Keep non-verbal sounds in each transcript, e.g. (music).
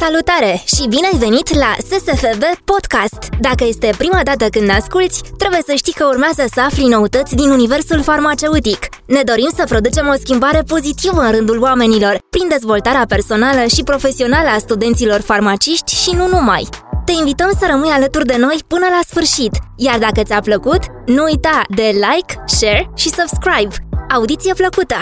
Salutare și bine ai venit la SSFB Podcast! Dacă este prima dată când ne asculti, trebuie să știi că urmează să afli noutăți din universul farmaceutic. Ne dorim să producem o schimbare pozitivă în rândul oamenilor, prin dezvoltarea personală și profesională a studenților farmaciști și nu numai. Te invităm să rămâi alături de noi până la sfârșit, iar dacă ți-a plăcut, nu uita de like, share și subscribe. Audiție plăcută!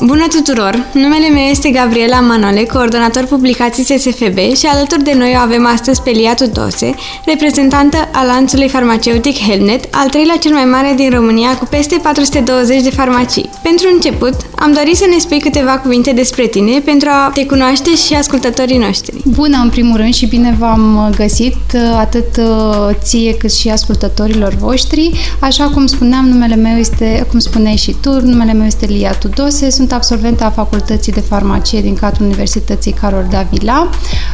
Bună tuturor! Numele meu este Gabriela Manole, coordonator publicații SSFB și alături de noi o avem astăzi pe Lia Tudose, reprezentantă a lanțului farmaceutic Helnet, al treilea cel mai mare din România cu peste 420 de farmacii. Pentru început, am dorit să ne spui câteva cuvinte despre tine pentru a te cunoaște și ascultătorii noștri. Bună, în primul rând, și bine v-am găsit atât uh, ție cât și ascultătorilor voștri. Așa cum spuneam, numele meu este, cum spuneai și tu, numele meu este Lia Tudose, sunt absolventă a Facultății de Farmacie din cadrul Universității Carol Davila.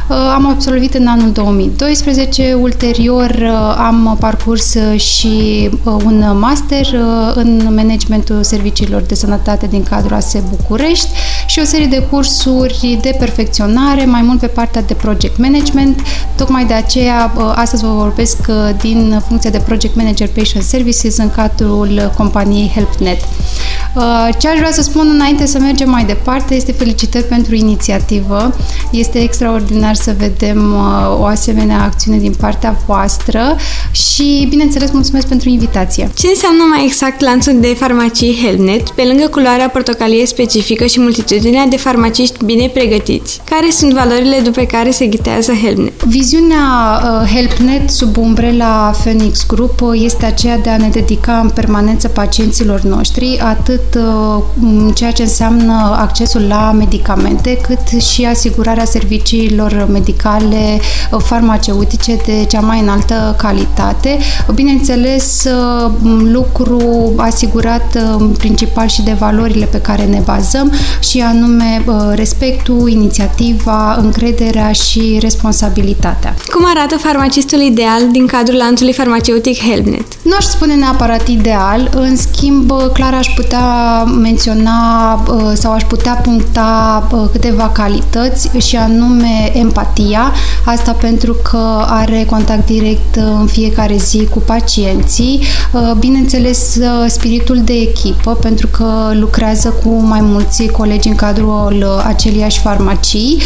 Uh, am absolvit în anul 2012, ulterior uh, am parcurs și un master în managementul serviciilor de sănătate din cadrul ASE București și o serie de cursuri de perfecționare, mai mult pe partea de project management. Tocmai de aceea, astăzi vă vorbesc din funcția de project manager patient services în cadrul companiei HelpNet. Ce aș vrea să spun înainte să mergem mai departe este felicitări pentru inițiativă. Este extraordinar să vedem o asemenea acțiune din partea voastră și, bineînțeles, mulțumesc pentru invitație. Ce înseamnă mai exact lanțul de farmacii HelpNet, pe lângă culoarea portocalie specifică și multitudinea de farmaciști bine pregătiți? Care sunt valorile după care se ghitează HelpNet? Viziunea uh, HelpNet sub umbrela Phoenix Group este aceea de a ne dedica în permanență pacienților noștri, atât uh, ceea ce înseamnă accesul la medicamente, cât și asigurarea serviciilor medicale uh, farmaceutice de cea mai înaltă calitate. Bineînțeles, uh, lucru asigurat uh, principal și de valorile pe care ne bazăm și anume respectul, inițiativa, încrederea și responsabilitatea. Cum arată farmacistul ideal din cadrul lanțului farmaceutic HelpNet? Nu aș spune neapărat ideal, în schimb, clar aș putea menționa sau aș putea puncta câteva calități și anume empatia, asta pentru că are contact direct în fiecare zi cu pacienții, bineînțeles spiritul de echipă, pentru că lucrează cu mai mulți colegi în cadrul aceliași farmacii.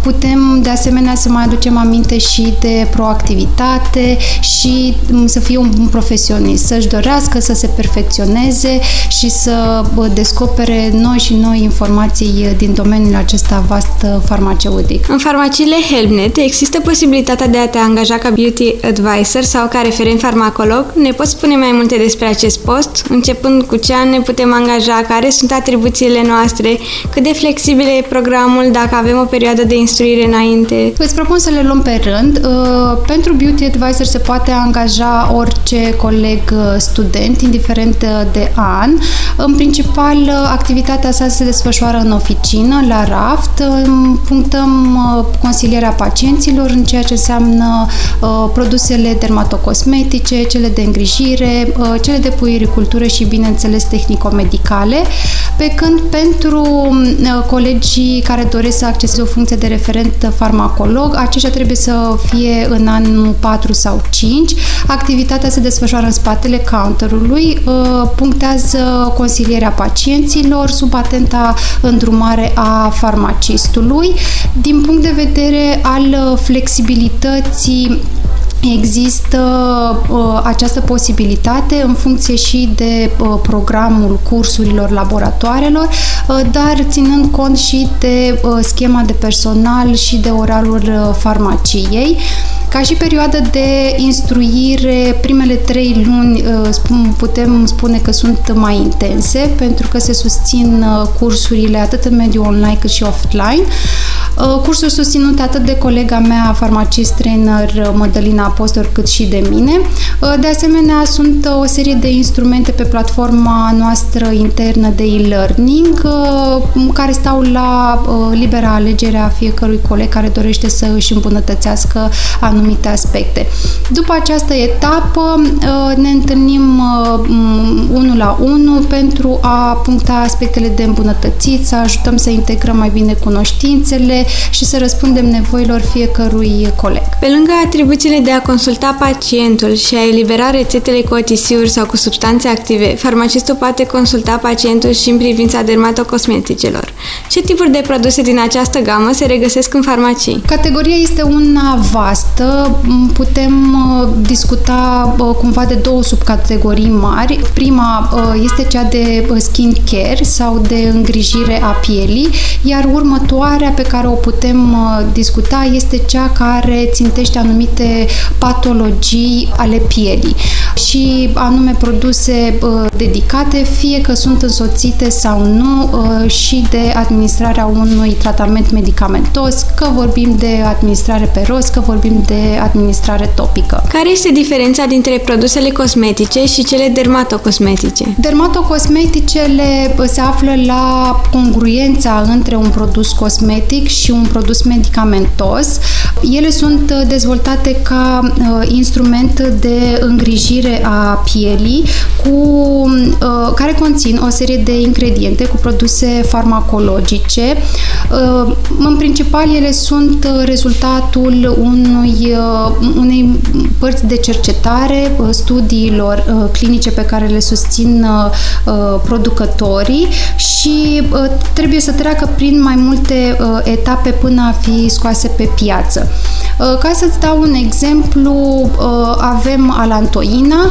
Putem de asemenea să mai aducem aminte și de proactivitate și să fie un profesionist, să-și dorească să se perfecționeze și să descopere noi și noi informații din domeniul acesta vast farmaceutic. În farmaciile HelpNet există posibilitatea de a te angaja ca beauty advisor sau ca referent farmacolog. Ne poți spune mai multe despre acest post? Începând cu ce an ne putem angaja, care sunt atribuțiile noastre, cât de flexibil e programul, dacă avem o perioadă de instruire înainte? Îți propun să le luăm pe rând. Uh, pentru beauty advisor se poate angaja orice coleg uh, student, indiferent uh, de an. În principal, activitatea sa se desfășoară în oficină, la raft. Punctăm consilierea pacienților în ceea ce înseamnă produsele dermatocosmetice, cele de îngrijire, cele de puericultură și, bineînțeles, tehnico-medicale. Pe când pentru colegii care doresc să acceseze o funcție de referent farmacolog, aceștia trebuie să fie în anul 4 sau 5. Activitatea se desfășoară în spatele counterului, uh, punctează consilierea pacienților sub atenta îndrumare a farmacistului. Din punct de vedere al flexibilității Există uh, această posibilitate în funcție și de uh, programul cursurilor laboratoarelor, uh, dar ținând cont și de uh, schema de personal și de orarul uh, farmaciei. Ca și perioadă de instruire, primele trei luni uh, putem spune că sunt mai intense pentru că se susțin uh, cursurile atât în mediul online cât și offline. Cursuri susținute atât de colega mea, farmacist trainer Mădălina Apostol, cât și de mine. De asemenea, sunt o serie de instrumente pe platforma noastră internă de e-learning care stau la libera alegere a fiecărui coleg care dorește să își îmbunătățească anumite aspecte. După această etapă ne întâlnim unul la unul pentru a puncta aspectele de îmbunătățit, să ajutăm să integrăm mai bine cunoștințele și să răspundem nevoilor fiecărui coleg. Pe lângă atribuțiile de a consulta pacientul și a elibera rețetele cu OTC-uri sau cu substanțe active, farmacistul poate consulta pacientul și în privința dermatocosmeticelor. Ce tipuri de produse din această gamă se regăsesc în farmacii? Categoria este una vastă. Putem uh, discuta uh, cumva de două subcategorii mari. Prima uh, este cea de skin care sau de îngrijire a pielii, iar următoarea pe care o putem discuta este cea care țintește anumite patologii ale pielii și anume produse dedicate, fie că sunt însoțite sau nu și de administrarea unui tratament medicamentos, că vorbim de administrare pe rost, că vorbim de administrare topică. Care este diferența dintre produsele cosmetice și cele dermatocosmetice? Dermatocosmeticele se află la congruența între un produs cosmetic și un produs medicamentos. Ele sunt dezvoltate ca uh, instrument de îngrijire a pielii cu, uh, care conțin o serie de ingrediente cu produse farmacologice. Uh, în principal, ele sunt rezultatul unui, unei părți de cercetare, studiilor clinice pe care le susțin producătorii și trebuie să treacă prin mai multe etape până a fi scoase pe piață. Ca să-ți dau un exemplu, avem alantoina.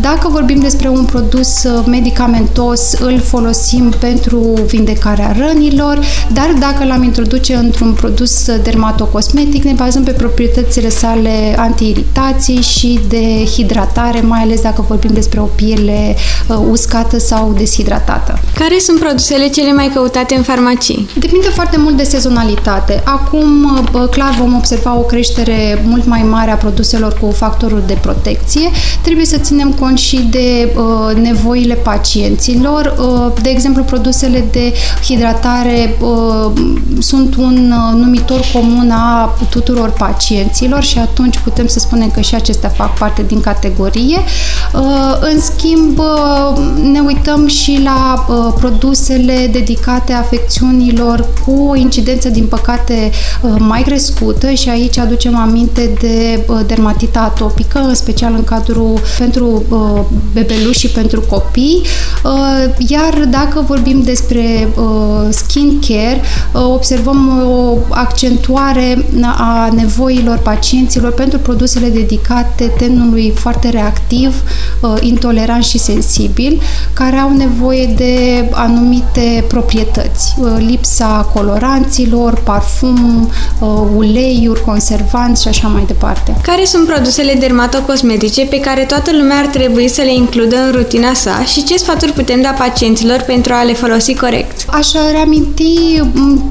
Dacă vorbim despre un produs medicamentos, îl folosim pentru vindecarea rănilor, dar dacă l-am introduce într-un produs dermatocosmetic, ne bazăm pe proprietățile sale antiiritații și de hidratare, mai ales dacă vorbim despre o piele uscată sau deshidratată. Care sunt produsele cele mai căutate în farmacii? Depinde foarte mult de sezonalitate. Acum, clar, vom observa o creștere mult mai mare a produselor cu factorul de protecție. Trebuie să ținem cont și de uh, nevoile pacienților. Uh, de exemplu, produsele de hidratare uh, sunt un uh, numitor comun a tuturor pacienților și atunci putem să spunem că și acestea fac parte din categorie. Uh, în schimb, uh, ne uităm și la uh, produsele dedicate afecțiunilor cu o incidență, din păcate, uh, mai crescută și aici aducem aminte de uh, dermatita atopică, în special în cadrul pentru uh, bebeluși și pentru copii. Iar dacă vorbim despre skin care, observăm o accentuare a nevoilor pacienților pentru produsele dedicate tenului foarte reactiv, intolerant și sensibil, care au nevoie de anumite proprietăți. Lipsa coloranților, parfum, uleiuri, conservanți și așa mai departe. Care sunt produsele dermatocosmetice pe care toată lumea ar trebui să le includă în rutina sa și ce sfaturi putem da pacienților pentru a le folosi corect? Aș reaminti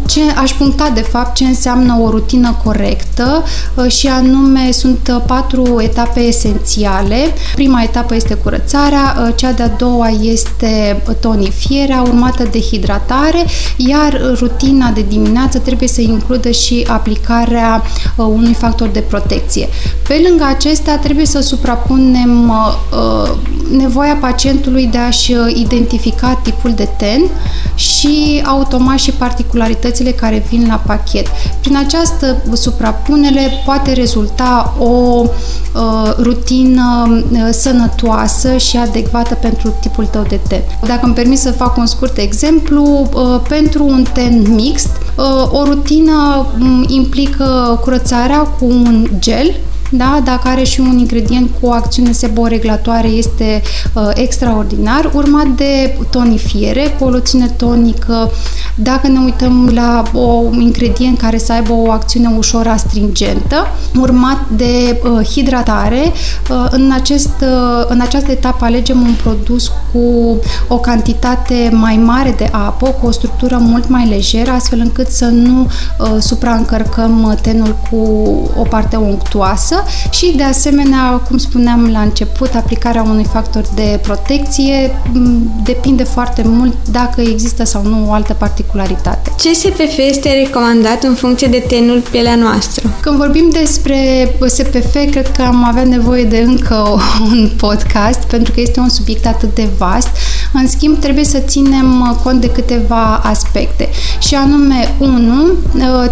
ce aș puncta de fapt ce înseamnă o rutină corectă uh, și anume sunt uh, patru etape esențiale. Prima etapă este curățarea, uh, cea de-a doua este tonifierea, urmată de hidratare, iar rutina de dimineață trebuie să includă și aplicarea unui factor de protecție. Pe lângă acestea, trebuie să suprapunem uh, nevoia pacientului de a-și identifica tipul de ten și automat și particularitățile care vin la pachet. Prin această suprapunere poate rezulta o uh, rutină uh, sănătoasă și adecvată pentru tipul tău de ten. Dacă îmi permis să fac un scurt exemplu, uh, pentru un ten mixt, uh, o rutină um, implică curățarea cu un gel da? dacă are și un ingredient cu o acțiune seboreglatoare, este uh, extraordinar, urmat de tonifiere cu o loțiune tonică. Dacă ne uităm la un ingredient care să aibă o acțiune ușor astringentă, urmat de uh, hidratare, uh, în, acest, uh, în această etapă alegem un produs cu o cantitate mai mare de apă, cu o structură mult mai lejeră, astfel încât să nu uh, supraîncărcăm tenul cu o parte unctuoasă și, de asemenea, cum spuneam la început, aplicarea unui factor de protecție depinde foarte mult dacă există sau nu o altă particularitate. Ce SPF este recomandat în funcție de tenul pielea noastră? Când vorbim despre SPF, cred că am avea nevoie de încă (laughs) un podcast, pentru că este un subiect atât de vast. În schimb, trebuie să ținem cont de câteva aspecte. Și anume, unu,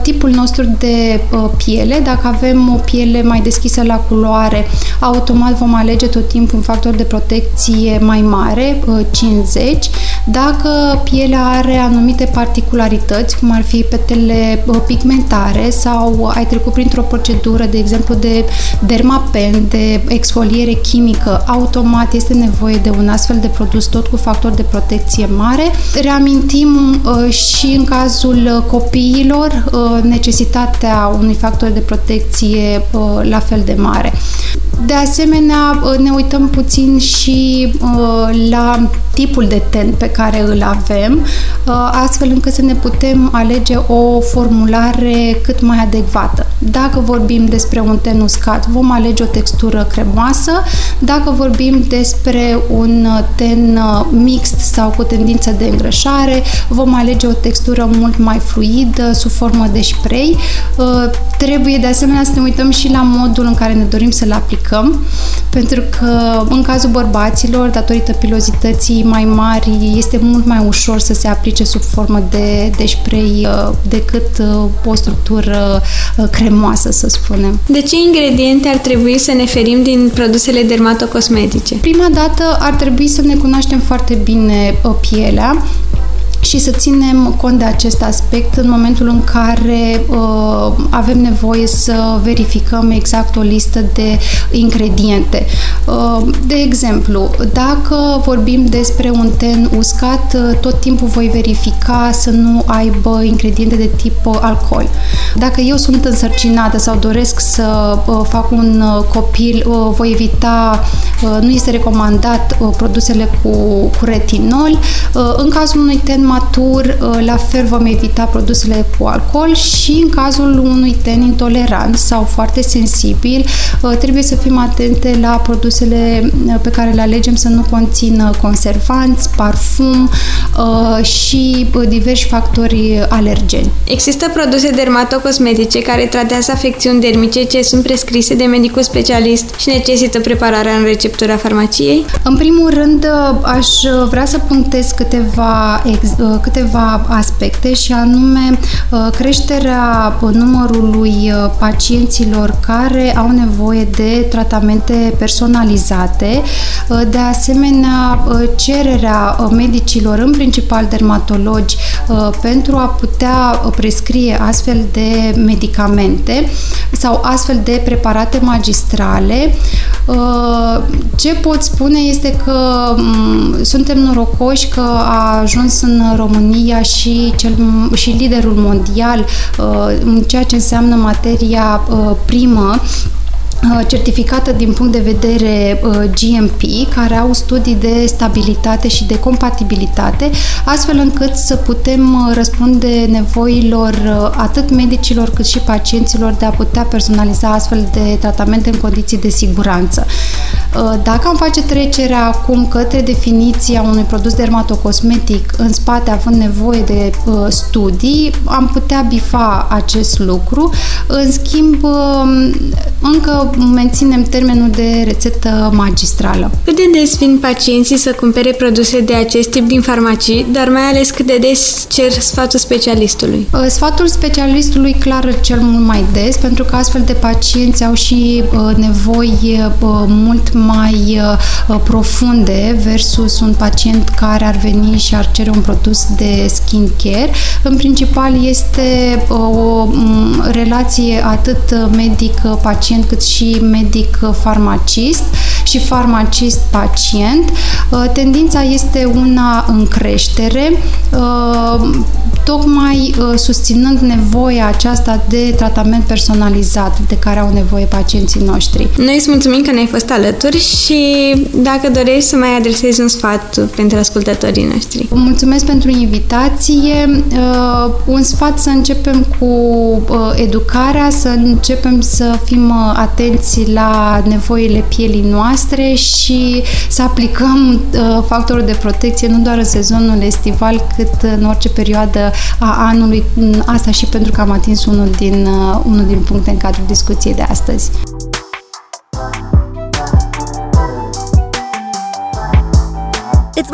tipul nostru de piele. Dacă avem o piele mai deschisă la culoare, automat vom alege tot timpul un factor de protecție mai mare, 50. Dacă pielea are anumite particularități, cum ar fi petele pigmentare sau ai trecut printr-o procedură, de exemplu, de dermapen, de exfoliere chimică, automat este nevoie de un astfel de produs tot cu factor de protecție mare. Reamintim uh, și în cazul copiilor uh, necesitatea unui factor de protecție uh, la fel de mare. De asemenea, ne uităm puțin și la tipul de ten pe care îl avem, astfel încât să ne putem alege o formulare cât mai adecvată. Dacă vorbim despre un ten uscat, vom alege o textură cremoasă. Dacă vorbim despre un ten mixt sau cu tendință de îngrășare, vom alege o textură mult mai fluidă, sub formă de spray. Trebuie de asemenea să ne uităm și la modul în care ne dorim să le aplicăm, pentru că în cazul bărbaților, datorită pilozității mai mari, este mult mai ușor să se aplice sub formă de, de spray uh, decât uh, o structură uh, cremoasă, să spunem. De ce ingrediente ar trebui să ne ferim din produsele dermatocosmetice? Prima dată ar trebui să ne cunoaștem foarte bine pielea și să ținem cont de acest aspect în momentul în care uh, avem nevoie să verificăm exact o listă de ingrediente. Uh, de exemplu, dacă vorbim despre un ten uscat, uh, tot timpul voi verifica să nu aibă ingrediente de tip uh, alcool. Dacă eu sunt însărcinată sau doresc să uh, fac un uh, copil, uh, voi evita, uh, nu este recomandat uh, produsele cu, cu retinol. Uh, în cazul unui ten matur, uh, la fel vom evita produsele cu alcool și în cazul unui ten intolerant sau foarte sensibil, uh, trebuie să fim atente la produsele pe care le alegem să nu conțină conservanți, parfum și diversi factori alergeni. Există produse dermatocosmetice care tratează afecțiuni dermice ce sunt prescrise de medicul specialist și necesită prepararea în receptura farmaciei? În primul rând, aș vrea să punctez câteva Uh, câteva aspecte și anume uh, creșterea numărului uh, pacienților care au nevoie de tratamente personalizate, de asemenea cererea medicilor, în principal dermatologi, pentru a putea prescrie astfel de medicamente sau astfel de preparate magistrale. Ce pot spune este că mm, suntem norocoși că a ajuns în România și, cel, și liderul mondial uh, în ceea ce înseamnă materia uh, primă Uh, certificată din punct de vedere uh, GMP, care au studii de stabilitate și de compatibilitate, astfel încât să putem uh, răspunde nevoilor atât medicilor cât și pacienților de a putea personaliza astfel de tratamente în condiții de siguranță. Dacă am face trecerea acum către definiția unui produs dermatocosmetic în spate având nevoie de studii, am putea bifa acest lucru. În schimb, încă menținem termenul de rețetă magistrală. Cât de des vin pacienții să cumpere produse de acest tip din farmacii, dar mai ales cât de des cer sfatul specialistului? Uh, sfatul specialistului clar cel mult mai des, pentru că astfel de pacienți au și uh, nevoi uh, mult mai profunde versus un pacient care ar veni și ar cere un produs de skin care. În principal este o mm, relație atât medic-pacient cât și și medic-farmacist și farmacist-pacient. Tendința este una în creștere, tocmai susținând nevoia aceasta de tratament personalizat de care au nevoie pacienții noștri. Noi îți mulțumim că ne-ai fost alături și dacă dorești să mai adresezi un sfat pentru ascultătorii noștri. Mulțumesc pentru invitație. Uh, un sfat să începem cu uh, educarea, să începem să fim uh, atenți la nevoile pielii noastre și să aplicăm factorul de protecție nu doar în sezonul estival, cât în orice perioadă a anului. Asta și pentru că am atins unul din, unul din puncte în cadrul discuției de astăzi.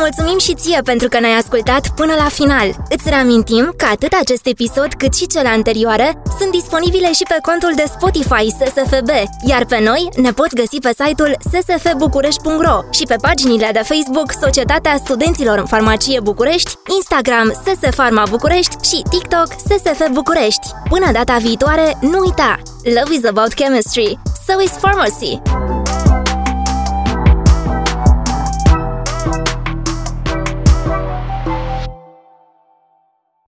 Mulțumim și ție pentru că ne-ai ascultat până la final. Îți reamintim că atât acest episod cât și cele anterioare sunt disponibile și pe contul de Spotify SSFB, iar pe noi ne poți găsi pe site-ul ssfbucurești.ro și pe paginile de Facebook Societatea Studenților în Farmacie București, Instagram SS Farma București și TikTok SSF București. Până data viitoare, nu uita! Love is about chemistry, so is pharmacy!